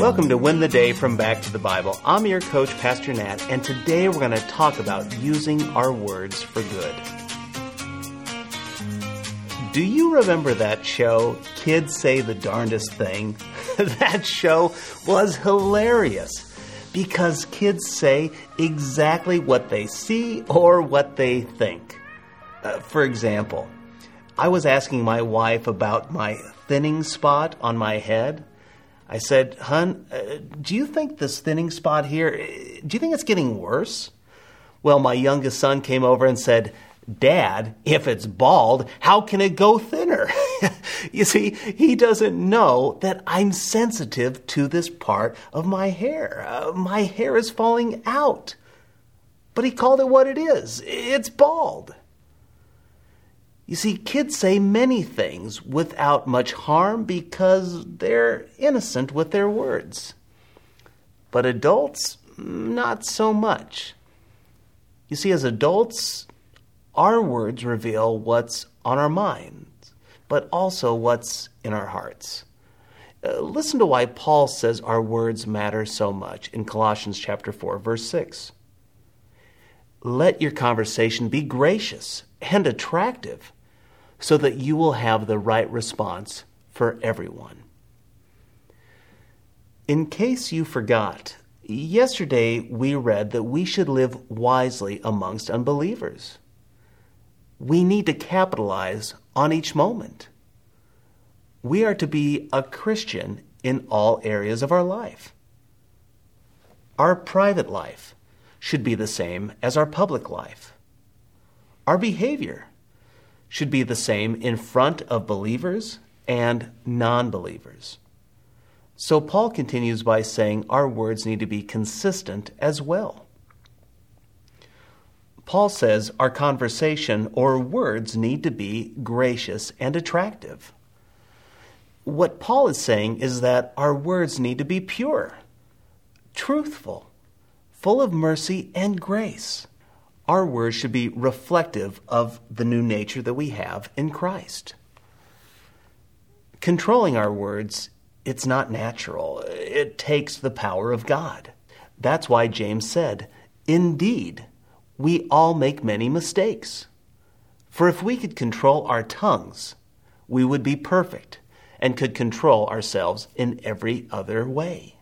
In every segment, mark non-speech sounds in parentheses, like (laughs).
Welcome to Win the Day from Back to the Bible. I'm your coach, Pastor Nat, and today we're going to talk about using our words for good. Do you remember that show, Kids Say the Darndest Thing? (laughs) that show was hilarious because kids say exactly what they see or what they think. Uh, for example, I was asking my wife about my thinning spot on my head. I said, Hun, uh, do you think this thinning spot here, uh, do you think it's getting worse? Well, my youngest son came over and said, Dad, if it's bald, how can it go thinner? (laughs) you see, he doesn't know that I'm sensitive to this part of my hair. Uh, my hair is falling out. But he called it what it is it's bald. You see, kids say many things without much harm because they're innocent with their words. But adults, not so much. You see, as adults, our words reveal what's on our minds, but also what's in our hearts. Uh, listen to why Paul says our words matter so much in Colossians chapter 4 verse 6. Let your conversation be gracious and attractive so that you will have the right response for everyone. In case you forgot, yesterday we read that we should live wisely amongst unbelievers. We need to capitalize on each moment. We are to be a Christian in all areas of our life. Our private life should be the same as our public life. Our behavior should be the same in front of believers and non believers. So Paul continues by saying our words need to be consistent as well. Paul says our conversation or words need to be gracious and attractive. What Paul is saying is that our words need to be pure, truthful, full of mercy and grace our words should be reflective of the new nature that we have in Christ. Controlling our words, it's not natural. It takes the power of God. That's why James said, Indeed, we all make many mistakes. For if we could control our tongues, we would be perfect and could control ourselves in every other way.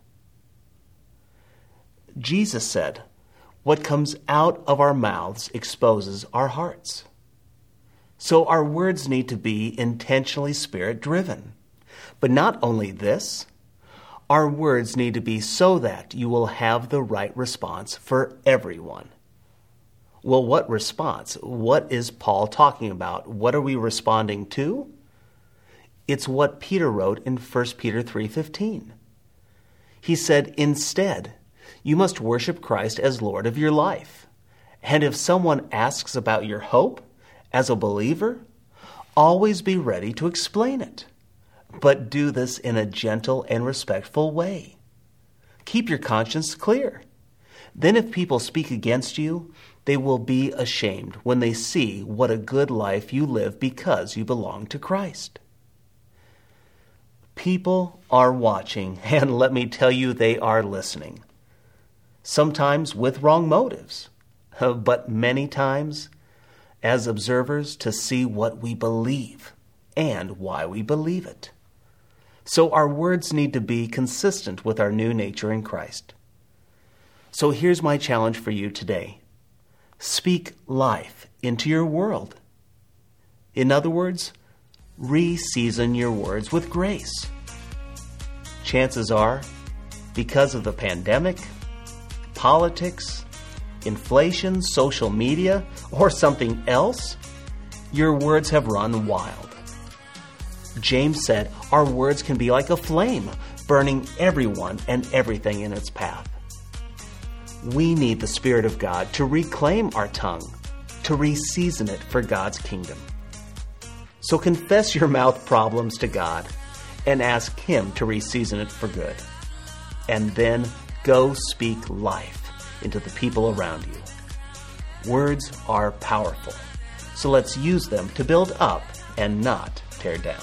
Jesus said, what comes out of our mouths exposes our hearts. So our words need to be intentionally spirit driven. But not only this, our words need to be so that you will have the right response for everyone. Well, what response? What is Paul talking about? What are we responding to? It's what Peter wrote in 1 Peter 3:15. He said, "Instead, you must worship Christ as Lord of your life. And if someone asks about your hope as a believer, always be ready to explain it. But do this in a gentle and respectful way. Keep your conscience clear. Then, if people speak against you, they will be ashamed when they see what a good life you live because you belong to Christ. People are watching, (laughs) and let me tell you, they are listening sometimes with wrong motives, (laughs) but many times as observers to see what we believe and why we believe it. So our words need to be consistent with our new nature in Christ. So here's my challenge for you today speak life into your world. In other words, re-season your words with grace. Chances are, because of the pandemic, politics, inflation, social media, or something else, your words have run wild. James said, Our words can be like a flame, burning everyone and everything in its path. We need the Spirit of God to reclaim our tongue, to reseason it for God's kingdom. So confess your mouth problems to God and ask Him to reseason it for good. And then Go speak life into the people around you. Words are powerful, so let's use them to build up and not tear down.